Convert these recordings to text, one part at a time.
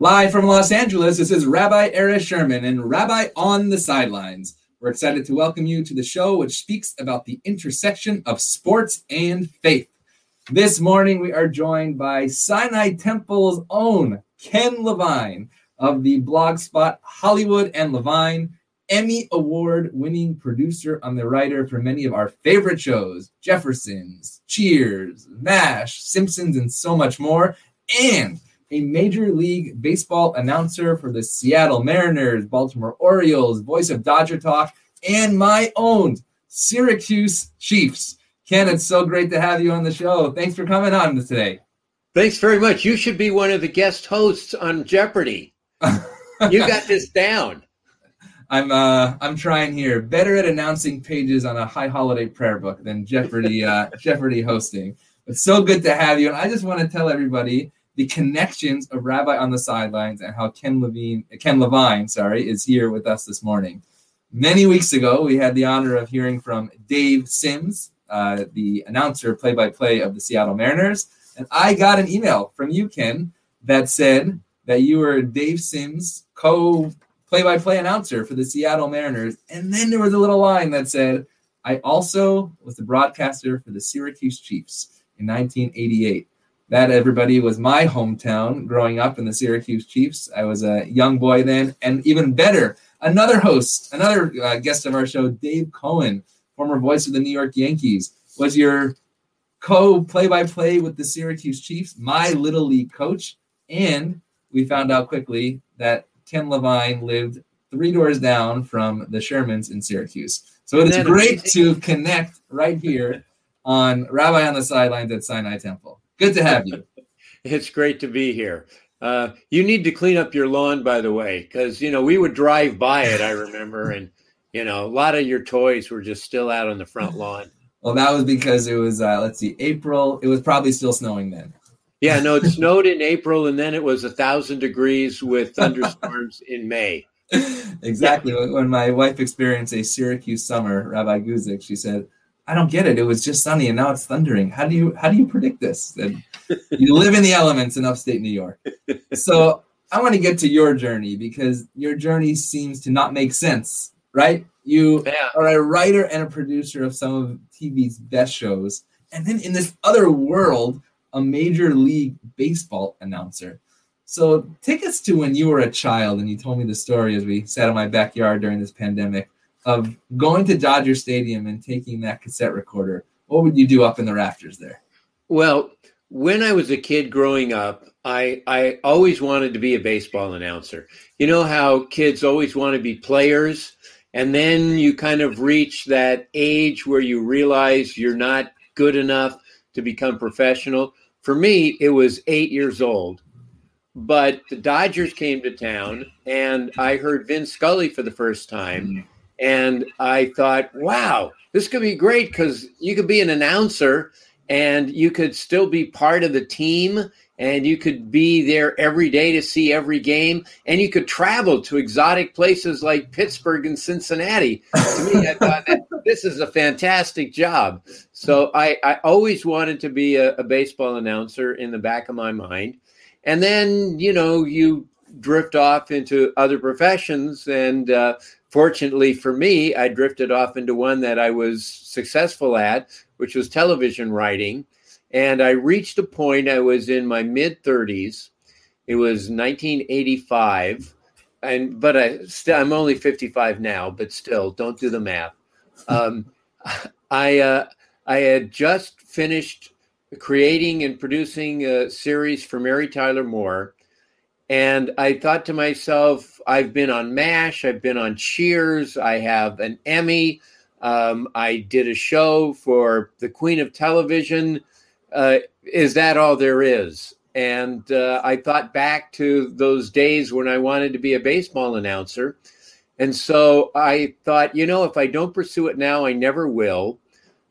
Live from Los Angeles, this is Rabbi Erez Sherman and Rabbi on the Sidelines. We're excited to welcome you to the show, which speaks about the intersection of sports and faith. This morning, we are joined by Sinai Temple's own Ken Levine of the blogspot Hollywood and Levine, Emmy Award winning producer and the writer for many of our favorite shows Jeffersons, Cheers, MASH, Simpsons, and so much more. And a Major League Baseball announcer for the Seattle Mariners, Baltimore Orioles, voice of Dodger Talk, and my own Syracuse Chiefs. Ken, it's so great to have you on the show. Thanks for coming on today. Thanks very much. You should be one of the guest hosts on Jeopardy. you got this down. I'm uh I'm trying here. Better at announcing pages on a high holiday prayer book than Jeopardy uh Jeopardy hosting. It's so good to have you. And I just want to tell everybody the connections of Rabbi on the sidelines and how Ken Levine, Ken Levine, sorry, is here with us this morning. Many weeks ago, we had the honor of hearing from Dave Sims, uh, the announcer, play-by-play of the Seattle Mariners, and I got an email from you, Ken, that said that you were Dave Sims, co play-by-play announcer for the Seattle Mariners, and then there was a little line that said, "I also was the broadcaster for the Syracuse Chiefs in 1988." That, everybody, was my hometown growing up in the Syracuse Chiefs. I was a young boy then, and even better, another host, another uh, guest of our show, Dave Cohen, former voice of the New York Yankees, was your co play by play with the Syracuse Chiefs, my little league coach. And we found out quickly that Ken Levine lived three doors down from the Shermans in Syracuse. So it's great to connect right here on Rabbi on the Sidelines at Sinai Temple. Good to have you. it's great to be here. Uh, you need to clean up your lawn, by the way, because you know we would drive by it. I remember, and you know a lot of your toys were just still out on the front lawn. Well, that was because it was uh, let's see, April. It was probably still snowing then. Yeah, no, it snowed in April, and then it was a thousand degrees with thunderstorms in May. exactly. When my wife experienced a Syracuse summer, Rabbi Guzik, she said, I don't get it. It was just sunny and now it's thundering. How do you how do you predict this? And you live in the elements in upstate New York. So I want to get to your journey because your journey seems to not make sense, right? You yeah. are a writer and a producer of some of TV's best shows, and then in this other world, a major league baseball announcer. So take us to when you were a child and you told me the story as we sat in my backyard during this pandemic of going to Dodger Stadium and taking that cassette recorder, what would you do up in the rafters there? Well, when I was a kid growing up, I I always wanted to be a baseball announcer. You know how kids always want to be players and then you kind of reach that age where you realize you're not good enough to become professional. For me, it was 8 years old. But the Dodgers came to town and I heard Vin Scully for the first time. Mm-hmm. And I thought, wow, this could be great because you could be an announcer and you could still be part of the team and you could be there every day to see every game and you could travel to exotic places like Pittsburgh and Cincinnati. to me, I thought this is a fantastic job. So I, I always wanted to be a, a baseball announcer in the back of my mind. And then, you know, you drift off into other professions and uh, Fortunately for me, I drifted off into one that I was successful at, which was television writing. And I reached a point, I was in my mid 30s. It was 1985. And but I still I'm only 55 now, but still don't do the math. Um, I uh, I had just finished creating and producing a series for Mary Tyler Moore and I thought to myself, I've been on MASH, I've been on Cheers, I have an Emmy. Um, I did a show for the Queen of Television. Uh, is that all there is? And uh, I thought back to those days when I wanted to be a baseball announcer. And so I thought, you know, if I don't pursue it now, I never will.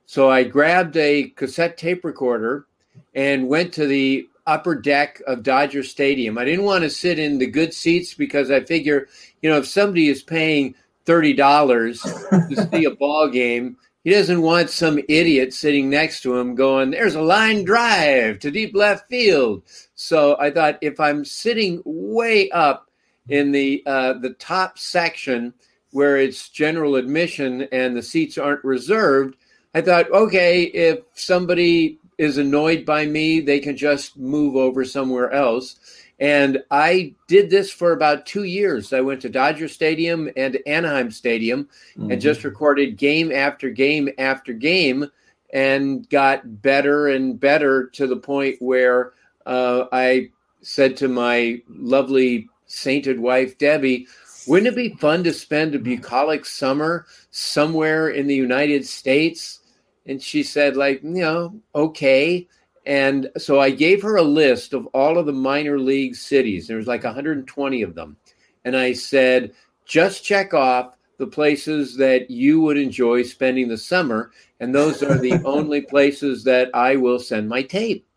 So I grabbed a cassette tape recorder and went to the upper deck of Dodger Stadium. I didn't want to sit in the good seats because I figure, you know, if somebody is paying thirty dollars to see a ball game, he doesn't want some idiot sitting next to him going, "There's a line drive to deep left field." So I thought if I'm sitting way up in the uh, the top section where it's general admission and the seats aren't reserved, I thought, okay, if somebody is annoyed by me, they can just move over somewhere else. And I did this for about two years. I went to Dodger Stadium and Anaheim Stadium mm-hmm. and just recorded game after game after game and got better and better to the point where uh, I said to my lovely sainted wife, Debbie, wouldn't it be fun to spend a bucolic summer somewhere in the United States? And she said, like, you know, okay. And so I gave her a list of all of the minor league cities. There was like 120 of them. And I said, just check off the places that you would enjoy spending the summer. And those are the only places that I will send my tape.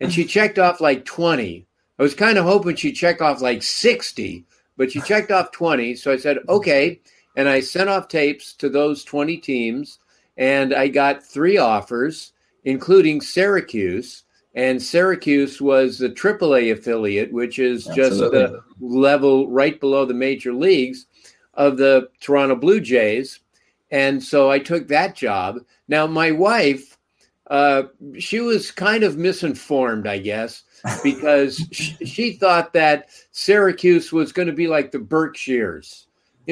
And she checked off like 20. I was kind of hoping she'd check off like 60, but she checked off 20. So I said, okay. And I sent off tapes to those 20 teams. And I got three offers including Syracuse. And Syracuse was the AAA affiliate, which is Absolutely. just the level right below the major leagues of the Toronto Blue Jays. And so I took that job. Now, my wife, uh, she was kind of misinformed, I guess, because she, she thought that Syracuse was going to be like the Berkshires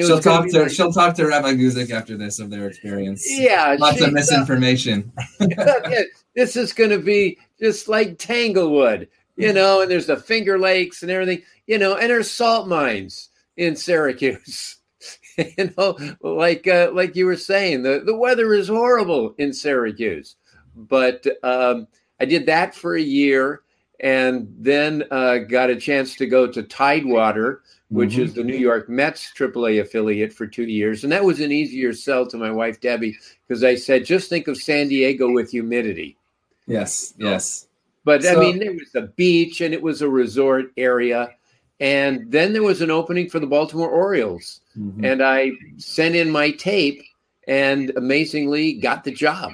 she'll talk to like, she'll talk to Rabbi Guzik after this of their experience. Yeah, lots of misinformation. this is going to be just like Tanglewood, you know, and there's the Finger Lakes and everything, you know, and there's salt mines in Syracuse. you know, like uh, like you were saying, the the weather is horrible in Syracuse, but um, I did that for a year, and then uh, got a chance to go to Tidewater which mm-hmm. is the New York Mets AAA affiliate for two years. And that was an easier sell to my wife, Debbie, because I said, just think of San Diego with humidity. Yes, yes. But so, I mean, there was the beach and it was a resort area. And then there was an opening for the Baltimore Orioles. Mm-hmm. And I sent in my tape and amazingly got the job.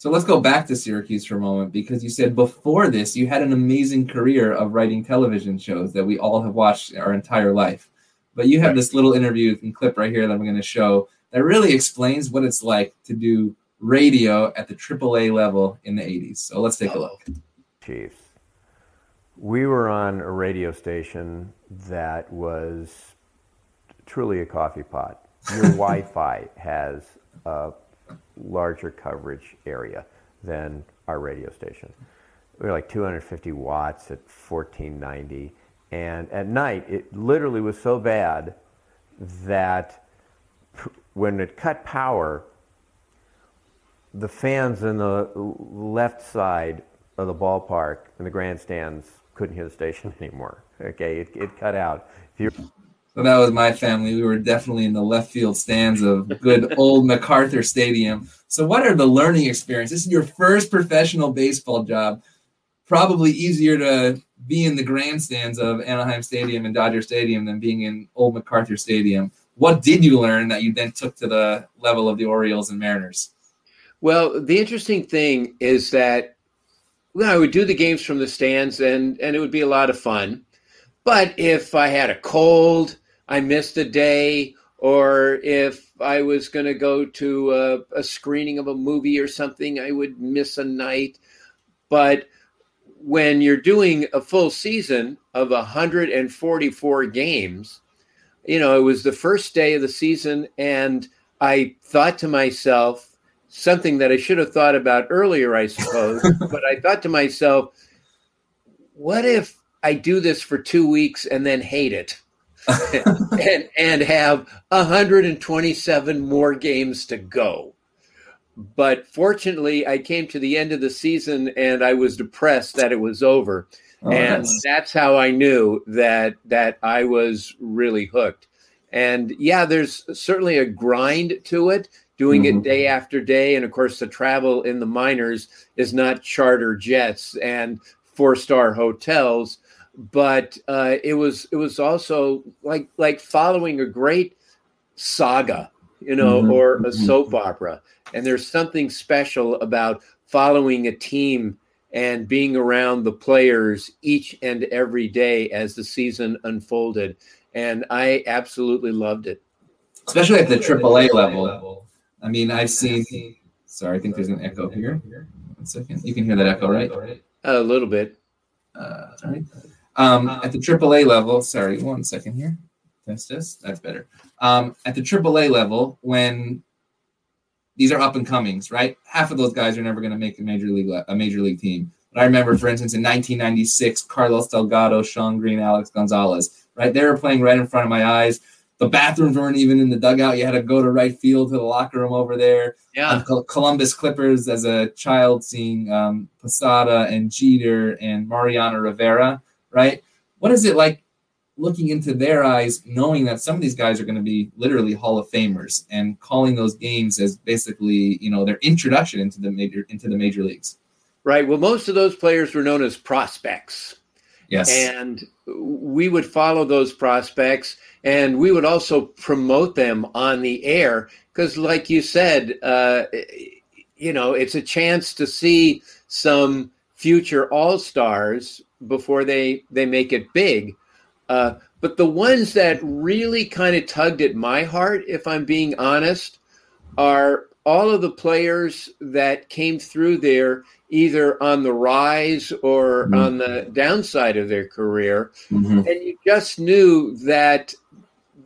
So let's go back to Syracuse for a moment because you said before this you had an amazing career of writing television shows that we all have watched our entire life. But you have this little interview and clip right here that I'm going to show that really explains what it's like to do radio at the AAA level in the 80s. So let's take a look. Chiefs. We were on a radio station that was truly a coffee pot. Your Wi Fi has a larger coverage area than our radio station. We were like 250 watts at 1490. And at night, it literally was so bad that when it cut power, the fans in the left side of the ballpark and the grandstands couldn't hear the station anymore. Okay, it, it cut out. If you so that was my family. We were definitely in the left field stands of good old MacArthur Stadium. So, what are the learning experience? This is your first professional baseball job. Probably easier to be in the grandstands of Anaheim Stadium and Dodger Stadium than being in old MacArthur Stadium. What did you learn that you then took to the level of the Orioles and Mariners? Well, the interesting thing is that well, I would do the games from the stands and and it would be a lot of fun. But if I had a cold, I missed a day, or if I was going to go to a, a, screening of a movie or something, I would miss a night. But when you're doing a full season of 144 games, you know, it was the first day of the season, and I thought to myself something that I should have thought about earlier, I suppose, but I thought to myself, what if I do this for two weeks and then hate it? and and have 127 more games to go. But fortunately, I came to the end of the season and I was depressed that it was over. Oh, and that's... that's how I knew that that I was really hooked. And yeah, there's certainly a grind to it, doing mm-hmm. it day after day. And of course, the travel in the minors is not charter jets and four star hotels but uh, it was it was also like like following a great saga you know, Mhm, or a mhm. soap opera. And there's something special about following a team and being around the players each and every day as the season unfolded. And I absolutely loved it. especially at the AAA level. I mean, I've seen. Sorry, I think there's an echo here. One second. You can hear that echo, right? A little bit. Uh, sorry. Um, at the AAA level, sorry, one second here. Test this. That's better. Um, at the AAA level, when these are up and comings, right? Half of those guys are never going to make a major league le- a major league team. But I remember, for instance, in 1996, Carlos Delgado, Shawn Green, Alex Gonzalez, right? They were playing right in front of my eyes. The bathrooms weren't even in the dugout. You had to go to right field to the locker room over there. Yeah. Col- Columbus Clippers as a child seeing um, Posada and Jeter and Mariano Rivera, right? What is it like looking into their eyes, knowing that some of these guys are going to be literally Hall of Famers and calling those games as basically, you know, their introduction into the major into the major leagues? Right. Well, most of those players were known as prospects. Yes. And we would follow those prospects and we would also promote them on the air because, like you said, uh, you know, it's a chance to see some future all stars before they, they make it big. Uh, but the ones that really kind of tugged at my heart, if I'm being honest, are all of the players that came through there either on the rise or Mhm. on the downside of their career. Mhm. And you just knew that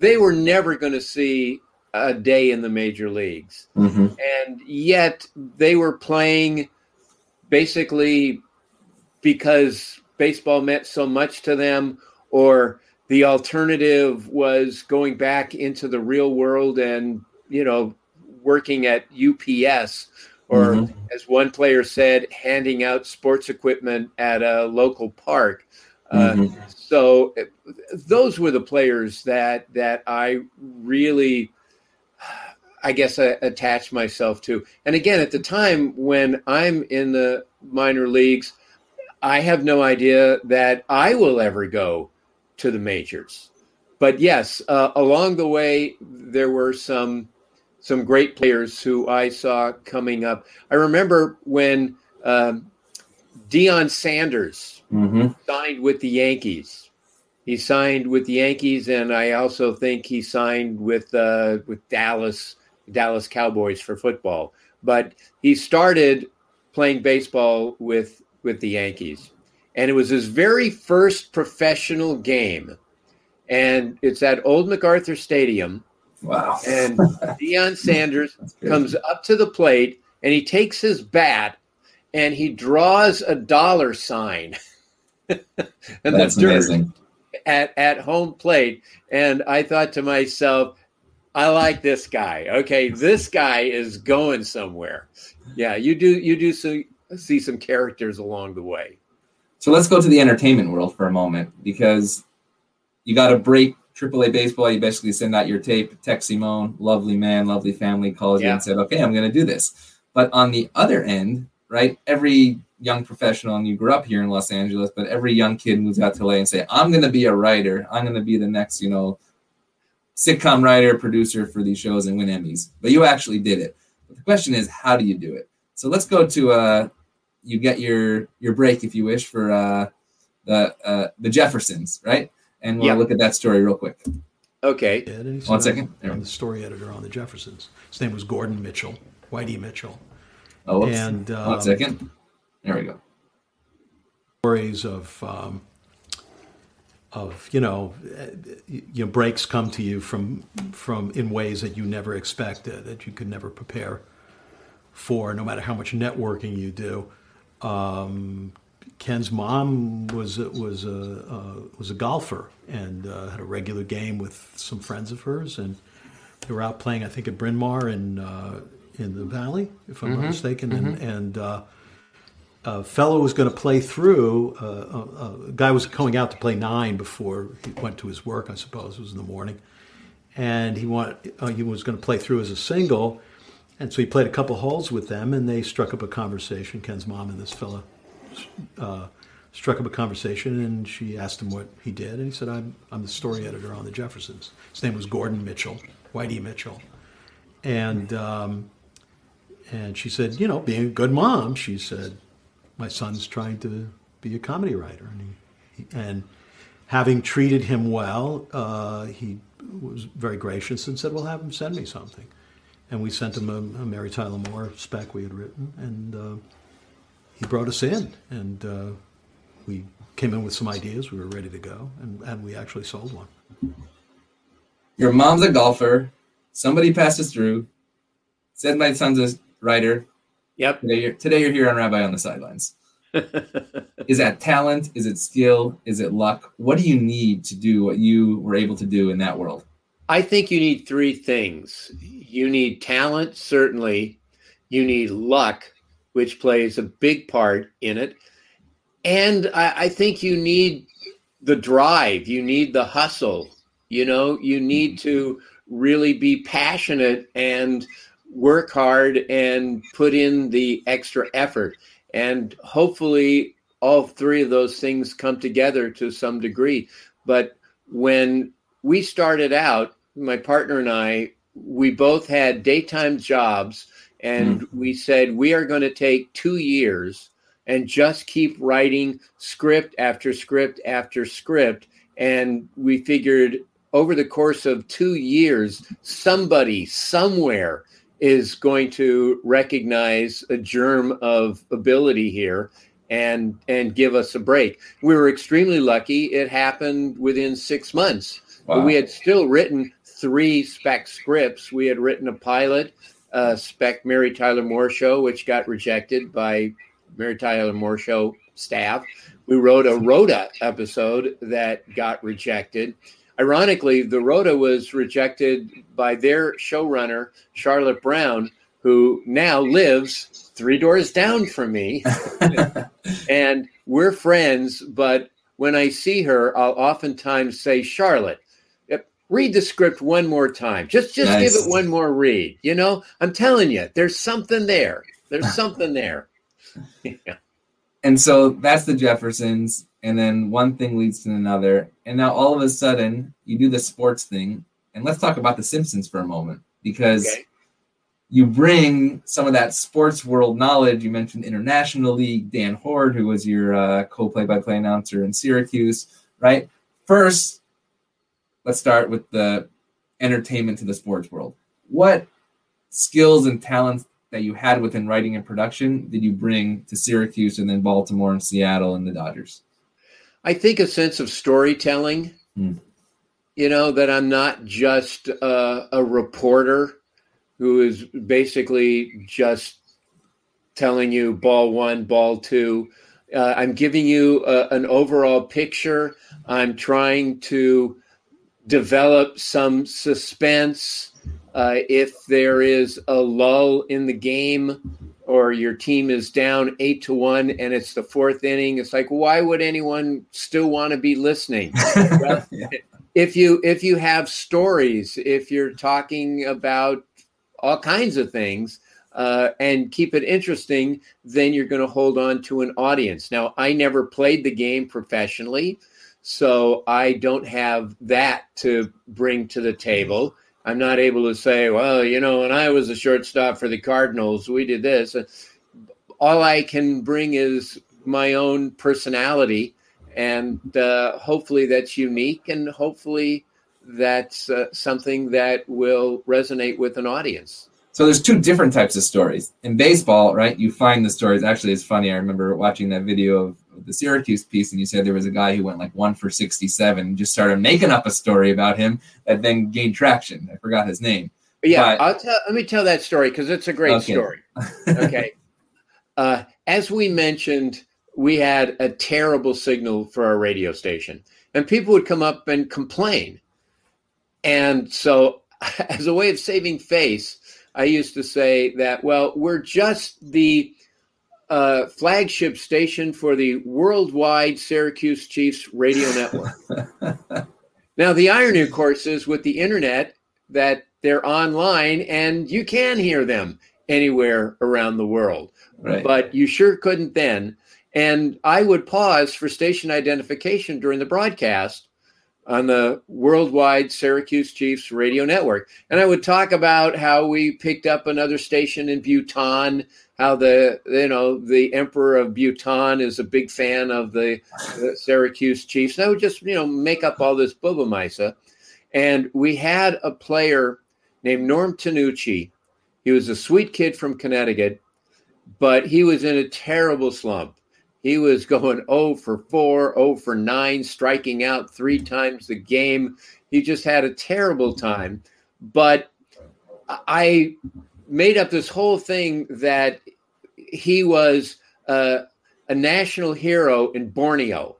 they were never going to see a day in the major leagues. Mhm. And yet they were playing basically because baseball meant so much to them, or the alternative was going back into the real world and, you know, working at UPS or Mhm. as one player said, handing out sports equipment at a local park. Uh, Mhm. so uh, those were the players that that I really, I guess, I attached myself to. And again, at the time when I'm in the minor leagues, I have no idea that I will ever go to the majors. But yes, uh, along the way, there were some some great players who I saw coming up. I remember when um, Deion Sanders Mhm. signed with the Yankees. He signed with the Yankees, and I also think he signed with uh, with Dallas Dallas Cowboys for football. But he started playing baseball with with the Yankees, and it was his very first professional game. And it's at Old MacArthur Stadium, Wow. and Deion Sanders comes up to the plate and he takes his bat and he draws a dollar sign and That's amazing. at, at home plate. And I thought to myself, I like this guy. Okay, this guy is going somewhere. Yeah, you do you do see, see some characters along the way. So let's go to the entertainment world for a moment because you got to break AAA baseball. You basically send out your tape. Tex Simone, lovely man, lovely family, calls you and said, "Okay, I'm going to do this." But on the other end, right? Every young professional, and you grew up here in Los Angeles, but every young kid moves out to LA and say, "I'm going to be a writer. I'm going to be the next, you know, sitcom writer, producer for these shows and win Emmys." But you actually did it. But the question is, how do you do it? So let's go to uh, you get your your break if you wish for uh, the uh, the Jeffersons, right? And we'll Yeah. look at that story real quick. Okay. did, and he said, One I'm- second. There. I'm the story editor on the Jeffersons. His name was Gordon Mitchell, Whitey Mitchell. Oh, whoops. And, one um, second. There we go. Stories of, um, of you know, you know, breaks come to you from from in ways that you never expected, that you could never prepare for, no matter how much networking you do. Um, Ken's mom was a- was a uh, was a golfer and uh, had a regular game with some friends of hers, and they were out playing, I think, at Braemar in uh, in the Valley, if I'm not mistaken, and and. Uh, a fellow was going to play through. Uh, a, a guy was going out to play nine before he went to his work. I suppose it was in the morning, and he want uh, he was going to play through as a single, and so he played a couple holes with them, and they struck up a conversation. Ken's mom and this fella uh, struck up a conversation, and she asked him what he did, and he said, "I'm I'm the story editor on the Jeffersons." His name was Gordon Mitchell, Whitey Mitchell, and um, and she said, you know, being a good mom, she said, my son's trying to be a comedy writer, and he, he and having treated him well, uh, he was very gracious and said, "Well, have him send me something." And we sent him a, a Mary Tyler Moore spec we had written, and uh, he brought us in, and uh, we came in with some ideas. We were ready to go, and, and we actually sold one. Your mom's a golfer. Somebody passes through. Said my son's a writer. Yep. Today you're, today you're here on Rabbi on the Sidelines. is that talent? Is it skill? Is it luck? What do you need to do what you were able to do in that world? I think you need three things. You need talent, certainly. You need luck, which plays a big part in it. And I, I think you need the drive, you need the hustle. You know, you need mm-hmm. to really be passionate and work hard and put in the extra effort. And hopefully, all three of those things come together to some degree. But when we started out, my partner and I, we both had daytime jobs, and mm. we said we are going to take two years and just keep writing script after script after script. And we figured over the course of two years, somebody somewhere is going to recognize a germ of ability here and and give us a break. We were extremely lucky. It happened within six months. Wow. But we had still written three spec scripts. We had written a pilot, uh, spec Mary Tyler Moore show, which got rejected by Mary Tyler Moore show staff. We wrote a Rhoda episode that got rejected. Ironically, the Rhoda was rejected by their showrunner, Charlotte Brown, who now lives three doors down from me. and we're friends, but when I see her, I'll oftentimes say, Charlotte, read the script one more time. Just just nice. give it one more read. You know, I'm telling you, there's something there. There's something there. yeah. And so that's the Jeffersons and then one thing leads to another and now all of a sudden you do the sports thing and let's talk about the simpsons for a moment because okay. you bring some of that sports world knowledge you mentioned international league dan hoard who was your uh, co-play-by-play announcer in syracuse right first let's start with the entertainment to the sports world what skills and talents that you had within writing and production did you bring to syracuse and then baltimore and seattle and the dodgers I think a sense of storytelling. Mm. You know that I'm not just a, a reporter who is basically just telling you ball one, ball two. Uh, I'm giving you a, an overall picture. I'm trying to develop some suspense. Uh, if there is a lull in the game, or your team is down eight to one and it's the fourth inning, it's like, why would anyone still want to be listening? well, yeah. If you if you have stories, if you're talking about all kinds of things, uh, and keep it interesting, then you're going to hold on to an audience. Now, I never played the game professionally, so I don't have that to bring to the table. I'm not able to say, well, you know, when I was a shortstop for the Cardinals, we did this. All I can bring is my own personality, and uh, hopefully that's unique, and hopefully that's uh, something that will resonate with an audience. So there's two different types of stories in baseball, right? You find the stories. Actually, it's funny. I remember watching that video of the Syracuse piece, and you said there was a guy who went like one for 67 and just started making up a story about him that then gained traction. I forgot his name. Yeah, but, I'll tell. Let me tell that story because it's a great okay. story. Okay. uh, as we mentioned, we had a terrible signal for our radio station, and people would come up and complain. And so, as a way of saving face, I used to say that, well, we're just the uh, flagship station for the worldwide Syracuse Chiefs radio network. now, the irony, of course, is with the internet that they're online and you can hear them anywhere around the world. Right. But you sure couldn't then. And I would pause for station identification during the broadcast on the worldwide Syracuse Chiefs radio network. And I would talk about how we picked up another station in Bhutan, how the you know the emperor of Bhutan is a big fan of the, the Syracuse Chiefs. And I would just you know make up all this bubbe meise. And we had a player named Norm Tanucci. He was a sweet kid from Connecticut, but he was in a terrible slump. He was going 0 for 4, 0 for 9, striking out three times the game. He just had a terrible time. But I made up this whole thing that he was a national hero in Borneo,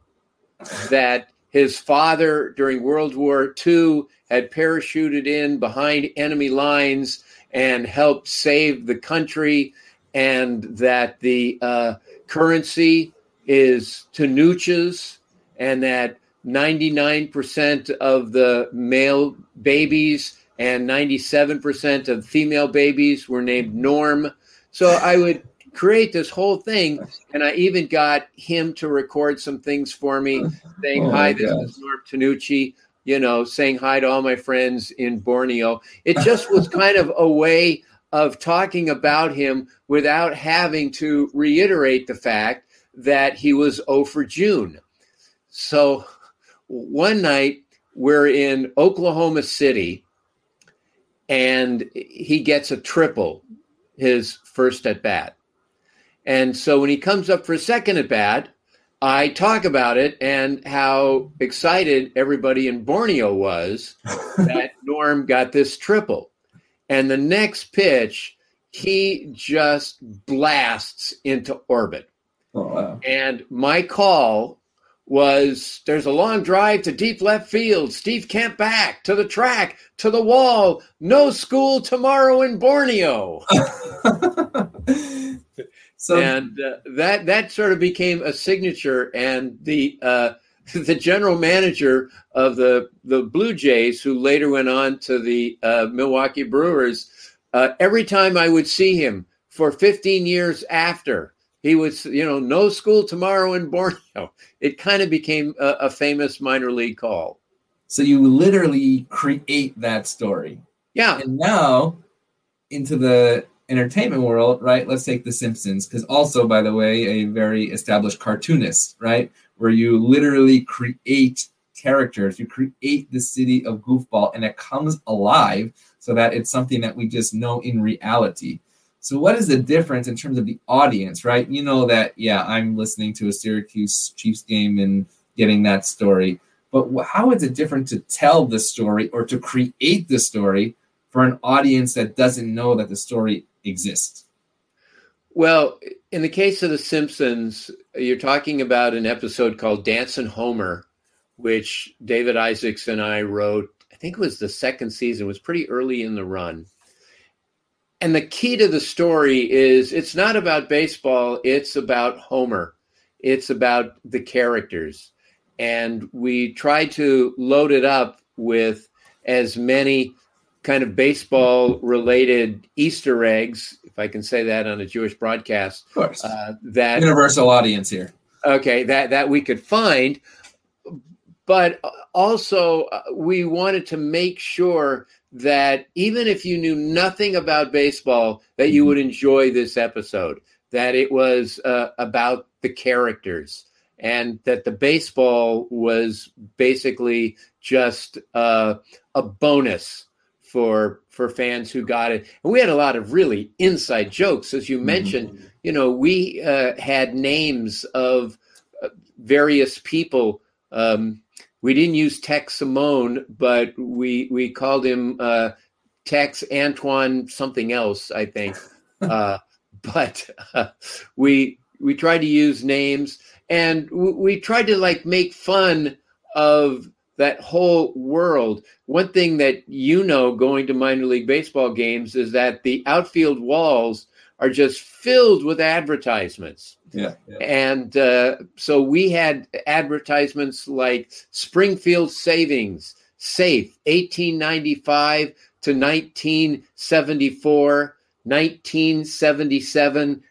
that his father during World War II had parachuted in behind enemy lines and helped save the country, and that the uh, currency is Tanuchas, and that 99% of the male babies and 97% of female babies were named Norm. So I would create this whole thing, and I even got him to record some things for me, saying, oh "Hi, this gosh. is Norm Tanucci." You know, saying hi to all my friends in Borneo. It just was kind of a way of talking about him without having to reiterate the fact that he was 0 for June. So one night we're in Oklahoma City and he gets a triple his first at bat. And so when he comes up for a second at bat, I talk about it and how excited everybody in Borneo was that Norm got this triple. And the next pitch, he just blasts into orbit. Oh, wow. And my call was there's a long drive to deep left field. Steve Kemp back to the track, to the wall. No school tomorrow in Borneo. so and uh, that that sort of became a signature. And the uh, the general manager of the the Blue Jays, who later went on to the uh, Milwaukee Brewers, uh, every time I would see him for 15 years after he was, you know, no school tomorrow in Borneo. It kind of became a, a famous minor league call. So you literally create that story. Yeah. And now into the entertainment world, right? Let's take The Simpsons, because also, by the way, a very established cartoonist, right? Where you literally create characters, you create the city of Goofball, and it comes alive so that it's something that we just know in reality. So, what is the difference in terms of the audience, right? You know that, yeah, I'm listening to a Syracuse Chiefs game and getting that story. But how is it different to tell the story or to create the story for an audience that doesn't know that the story exists? Well, in the case of The Simpsons, you're talking about an episode called Dancing Homer, which David Isaacs and I wrote. I think it was the second season, it was pretty early in the run and the key to the story is it's not about baseball, it's about Homer. It's about the characters. And we try to load it up with as many kind of baseball related Easter eggs, if I can say that on a Jewish broadcast. Of course. Uh, that universal audience here. Okay, that that we could find, but also uh, we wanted to make sure that even if you knew nothing about baseball, that you would mm-hmm. enjoy this episode. That it was uh, about the characters, and that the baseball was basically just uh, a bonus for for fans who got it. And we had a lot of really inside jokes, as you mm-hmm. mentioned. Mm-hmm. You know, we uh, had names of uh, various people. Um, we didn't use Tex Simone, but we we called him uh, Tex Antoine something else, I think. uh, but uh, we we tried to use names, and we, we tried to like make fun of that whole world. One thing that you know going to minor league baseball games is that the outfield walls are just filled with advertisements. Yeah. yeah. And uh, so we had advertisements like Springfield Savings, safe, 1895 to 1974, 1977,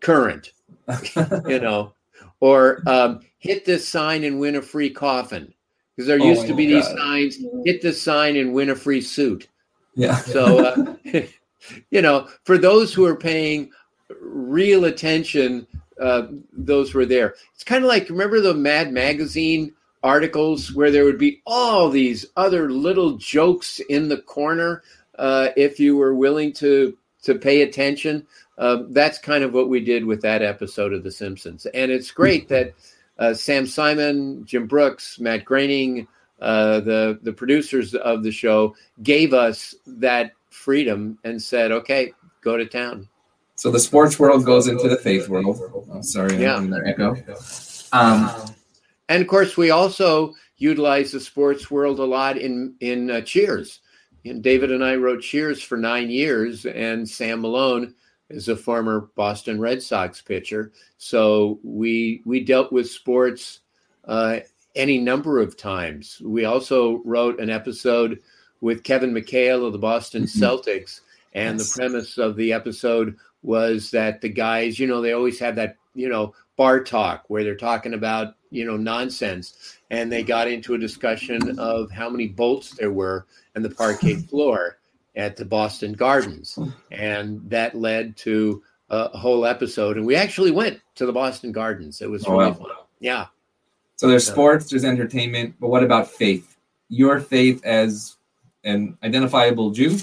current, you know, or um, hit this sign and win a free coffin, because there Oh used my to be these signs: hit the sign and win a free suit. Yeah. So, uh, you know, for those who are paying real attention, uh, those were there. It's kind of like remember the Mad Magazine articles where there would be all these other little jokes in the corner uh, if you were willing to to pay attention. Uh, that's kind of what we did with that episode of The Simpsons, and it's great that uh, Sam Simon, Jim Brooks, Matt Groening, uh, the the producers of the show gave us that freedom and said, "Okay, go to town." So the sports world goes into the faith world. Oh, sorry, I'm Yeah. having that echo. Um, And of course, we also utilize the sports world a lot in in uh, Cheers. And David and I wrote Cheers for nine years, and Sam Malone is a former Boston Red Sox pitcher. So we we dealt with sports uh, any number of times. We also wrote an episode with Kevin McHale of the Boston Mhm. Celtics, and Yes. the premise of the episode was that the guys, you know, they always have that, you know, bar talk where they're talking about, you know, nonsense. And they got into a discussion of how many bolts there were in the parquet floor at the Boston Gardens. And that led to a whole episode. And we actually went to the Boston Gardens. It was Oh, really wow. fun. Yeah. so there's sports, there's entertainment, but what about faith? Your faith as an identifiable Jew,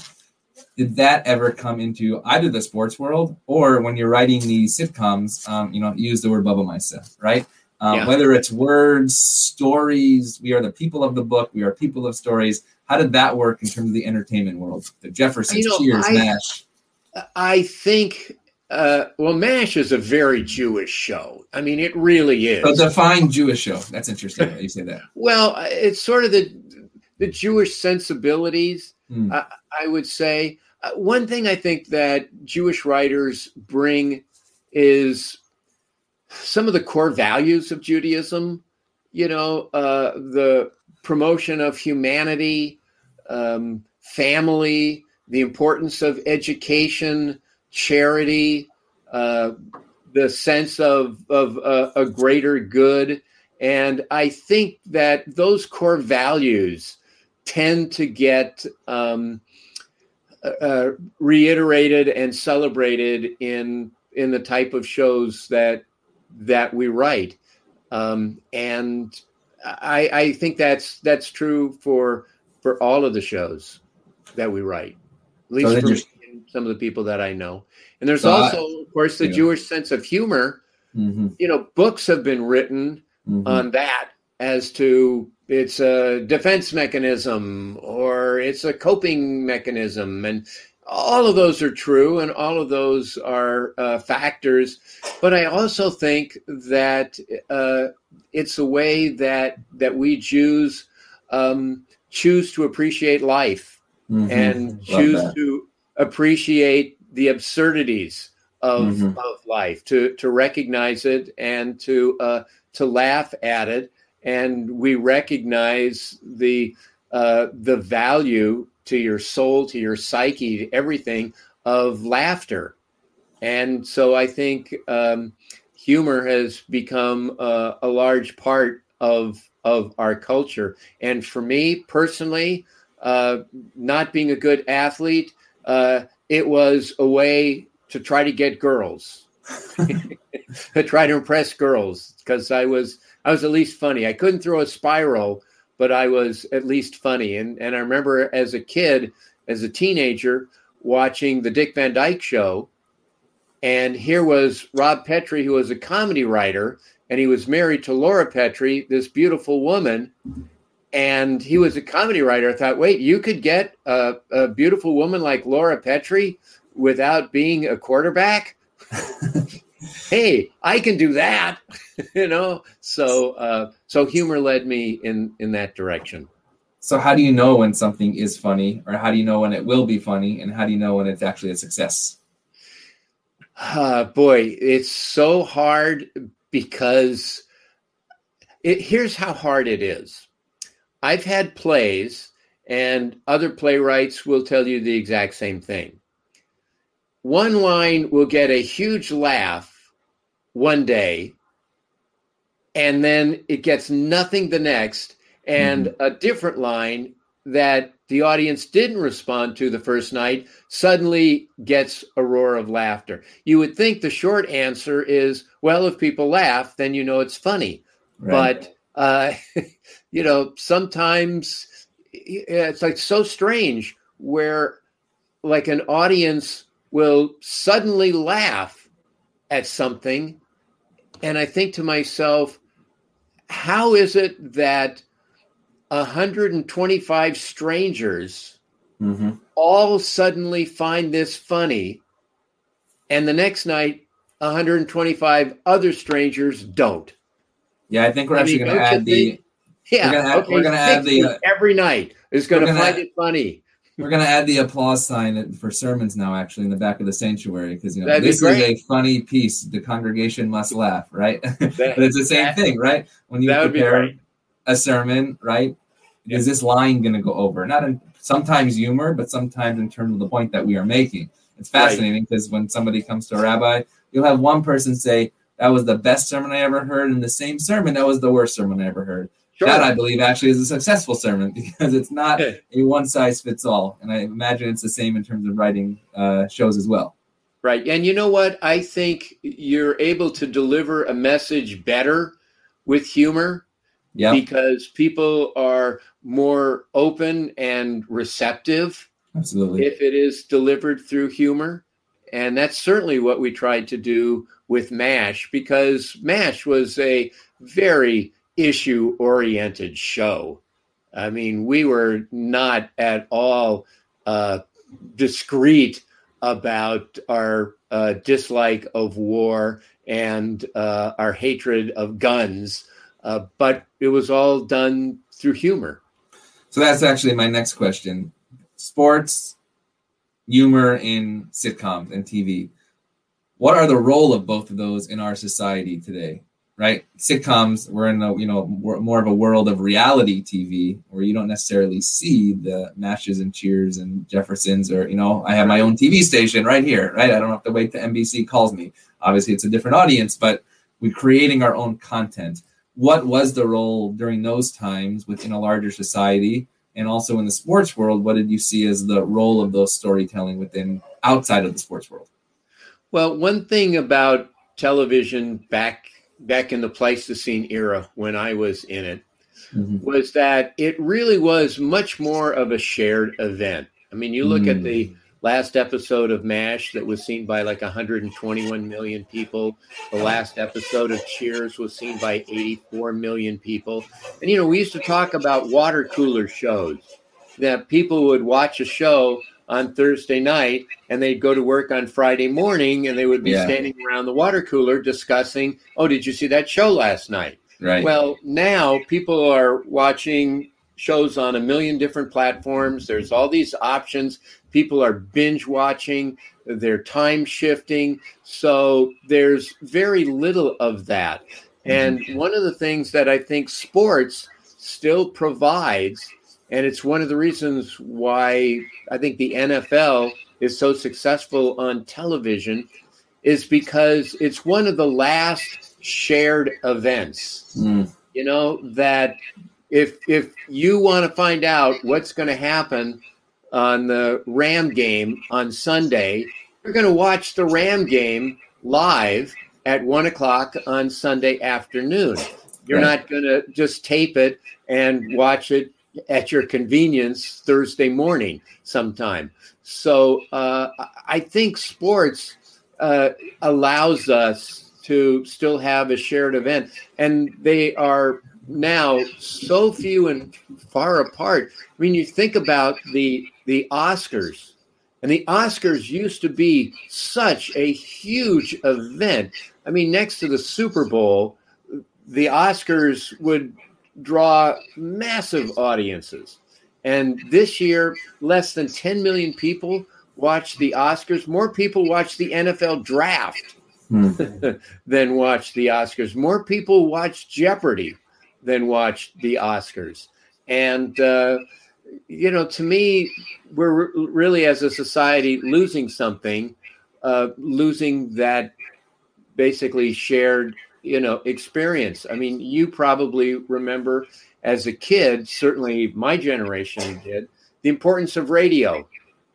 did that ever come into either the sports world or when you're writing these sitcoms? Um, you know, use the word Bubba myself, right? Um, Yeah. Whether it's words, stories, we are the people of the book, we are people of stories. How did that work in terms of the entertainment world? The Jeffersons, You know, Cheers, I- MASH. I think, uh, well, MASH is a very Jewish show. I mean, it really is. A defined Jewish show. That's interesting that you say that. Well, it's sort of the the Jewish sensibilities. Hmm. I, I would say uh, one thing I think that Jewish writers bring is some of the core values of Judaism. You know, uh, the promotion of humanity, um, family, the importance of education, charity, uh, the sense of of uh, a greater good. And I think that those core values tend to get um, uh, reiterated and celebrated in in the type of shows that that we write, um, and I, I think that's that's true for for all of the shows that we write, at least then for me and some of the people that I know. And there's So I- also, of course, the yeah. Jewish sense of humor. Mhm, You know, books have been written mhm. on that as to it's a defense mechanism or it's a coping mechanism and all of those are true and all of those are uh, factors but i also think that uh, it's a way that that we jews um, choose to appreciate life Mhm. and choose to appreciate the absurdities of, Mhm. of life, to to recognize it and to uh, to laugh at it, and we recognize the uh, the value to your soul, to your psyche, to everything of laughter, and so I think um, humor has become uh, a large part of of our culture, and for me personally uh, not being a good athlete, uh, it was a way to try to get girls, to try to impress girls, because I was I was at least funny. I couldn't throw a spiral, but I was at least funny. And and I remember as a kid, as a teenager, watching the Dick Van Dyke Show, and here was Rob Petrie, who was a comedy writer, and he was married to Laura Petrie, this beautiful woman and he was a comedy writer. I thought, wait, you could get a, a beautiful woman like Laura Petrie without being a quarterback? hey, I can do that, you know. So, uh, so humor led me in in that direction. So how do you know when something is funny, or how do you know when it will be funny, and how do you know when it's actually a success? Uh, boy, it's so hard because it, here's how hard it is. I've had plays, and other playwrights will tell you the exact same thing. One line will get a huge laugh one day, and then it gets nothing the next, and a different line that the audience didn't respond to the first night suddenly gets a roar of laughter. You would think the short answer is, well, if people laugh, then you know it's funny. Right. But uh, you know, sometimes it's like so strange where like an audience will suddenly laugh at something. And i think to myself how is it that 125 strangers hmm all suddenly find this funny? And the next night 125 other strangers don't. Yeah, I think we're I actually going to add the yeah gonna add- okay, we're gonna add the, uh, every night is gonna gonna find add- it funny we're going to add the applause sign for sermons now. Actually, in the back of the sanctuary, because you know That'd this is a funny piece. The congregation must laugh, right? but it's the same that- thing, right? When you that prepare a sermon, right? Is this line going to go over? Not in sometimes humor, but sometimes in terms of the point that we are making. It's fascinating because when somebody comes to a rabbi, you'll have one person say, "That was the best sermon I ever heard," and the same sermon, "That was the worst sermon I ever heard." Sure. That I believe actually is a successful sermon because it's not Yeah. a one size fits all, and I imagine it's the same in terms of writing uh, shows as well. Right. And you know what? I think you're able to deliver a message better with humor Yeah, because people are more open and receptive absolutely. if it is delivered through humor. And that's certainly what we tried to do with MASH because MASH was a very issue oriented show. I mean, we were not at all uh, discreet about our uh, dislike of war and uh, our hatred of guns, uh, but it was all done through humor. So that's actually my next question: sports, humor in sitcoms and TV. What are the role of both of those in our society today? Right, sitcoms. We're in a you know more of a world of reality TV where you don't necessarily see the MASHes and cheers and Jeffersons or you know I have my own TV station right here. Right, I don't have to wait till NBC calls me. Obviously, it's a different audience, but we're creating our own content what was the role during those times within a larger society and also in the sports world what did you see as the role of those storytelling within outside of the sports world Well, one thing about television back back in the Pleistocene era when I was in it mm-hmm. was that it really was much more of a shared event. I mean, you look at the mm. last episode of MASH that was seen by like 121 million people. The last episode of Cheers was seen by 84 million people. And, you know, we used to talk about water cooler shows that people would watch a show on Thursday night and they'd go to work on Friday morning and they would be Yeah. standing around the water cooler discussing, oh, did you see that show last night? right Well, now people are watching shows on a million different platforms. There's all these options. People are binge watching, they're time shifting. So there's very little of that. And mm-hmm. one of the things that I think sports still provides, and it's one of the reasons why I think the NFL is so successful on television, is because it's one of the last shared events. Mm, you know that if if you want to find out what's going to happen on the ram game on sunday you're going to watch the ram game live at one o'clock on sunday afternoon. You're Right. not going to just tape it and watch it at your convenience thursday morning sometime so uh, I- think sports uh, allows us to still have a shared event and they are now so few and far apart. I mean, you think about the the Oscars, and the Oscars used to be such a huge event. I mean, next to the Super Bowl, the Oscars would draw massive audiences. And this year, less than 10 million people watched the Oscars. More people watch the NFL draft mm, than watch the Oscars. More people watch Jeopardy than watch the Oscars. And, uh, you know, to me, we're re- really, as a society, losing something, uh, losing that basically shared you know experience. I mean, you probably remember as a kid, certainly my generation did, the importance of radio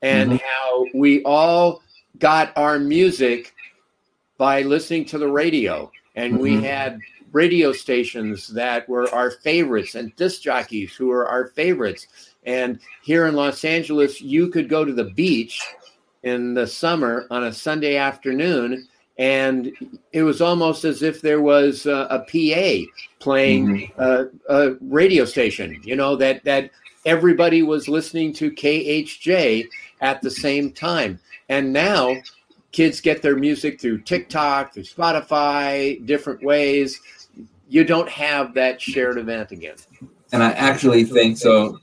and mm-hmm. how we all got our music by listening to the radio. And mm-hmm. we had radio stations that were our favorites and disc jockeys who were our favorites. And here in Los Angeles, you could go to the beach in the summer on a Sunday afternoon and it was almost as if there was a, a PA playing mm-hmm. a, a, radio station. You know that that everybody was listening to KHJ at the same time, and now kids get their music through TikTok, through Spotify, different ways. You don't have that shared event again. And I actually think so.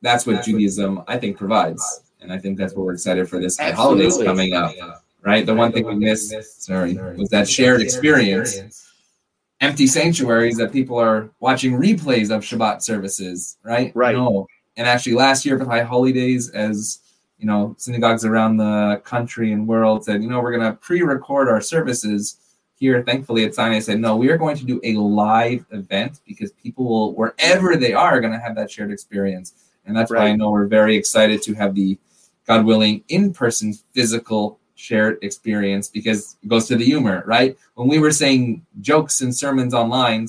That's what Judaism, I think, provides, and I think that's what we're excited for this Absolutely. holidays coming up right? The one thing we missed, sorry, was that shared experience. Empty sanctuaries that people are watching replays of Shabbat services, right? Right. No. And actually, last year for High Holy Days, as you know, synagogues around the country and world said, you know, we're going to pre-record our services here. Thankfully, at Sinai said, no, we are going to do a live event because people will, wherever they are, are going to have that shared experience. And that's right. why I know we're very excited to have the, God willing, in-person physical shared experience because it goes to the humor, right? When we were saying jokes and sermons online,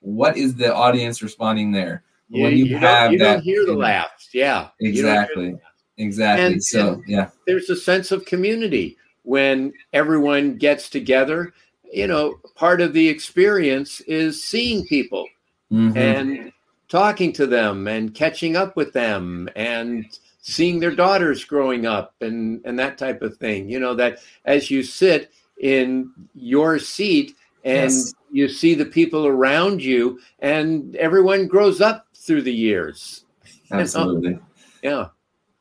what is the audience responding there? You, when you, you have you that, don't hear the laughs, yeah, exactly, exactly. And, so and yeah, there's a sense of community when everyone gets together. You know, part of the experience is seeing people mm-hmm. and talking to them and catching up with them and seeing their daughters growing up and and that type of thing. You know that as you sit in your seat and yes. you see the people around you and everyone grows up through the years. Absolutely. Yeah.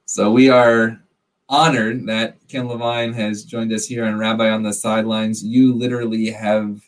So we are honored that ken levine has joined us here on rabbi on the sidelines. You literally have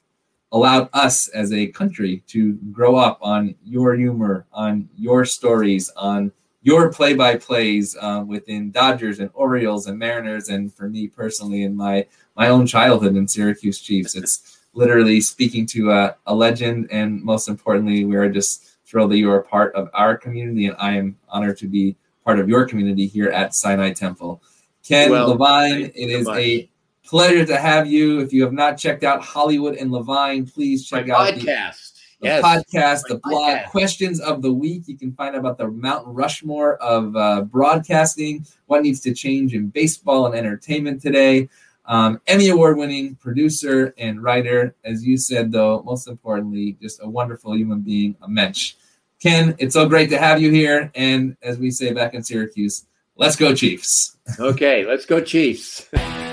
allowed us as a country to grow up on your humor on your stories on your play by plays um, within Dodgers and Orioles and Mariners, and for me personally, in my my own childhood in Syracuse Chiefs, it's literally speaking to a, a legend, and most importantly, we are just thrilled that you are a part of our community, and I am honored to be part of your community here at Sinai Temple. Ken well, Levine, it is so a pleasure to have you. If you have not checked out Hollywood and Levine, please check my out podcast. The, the yes. podcast, the blog, podcast. questions of the week. You can find out about the Mount Rushmore of uh, broadcasting, what needs to change in baseball and entertainment today. Um, Emmy Award winning producer and writer. As you said, though, most importantly, just a wonderful human being, a mensch. Ken, it's so great to have you here. And as we say back in Syracuse, let's go, Chiefs. okay, let's go, Chiefs.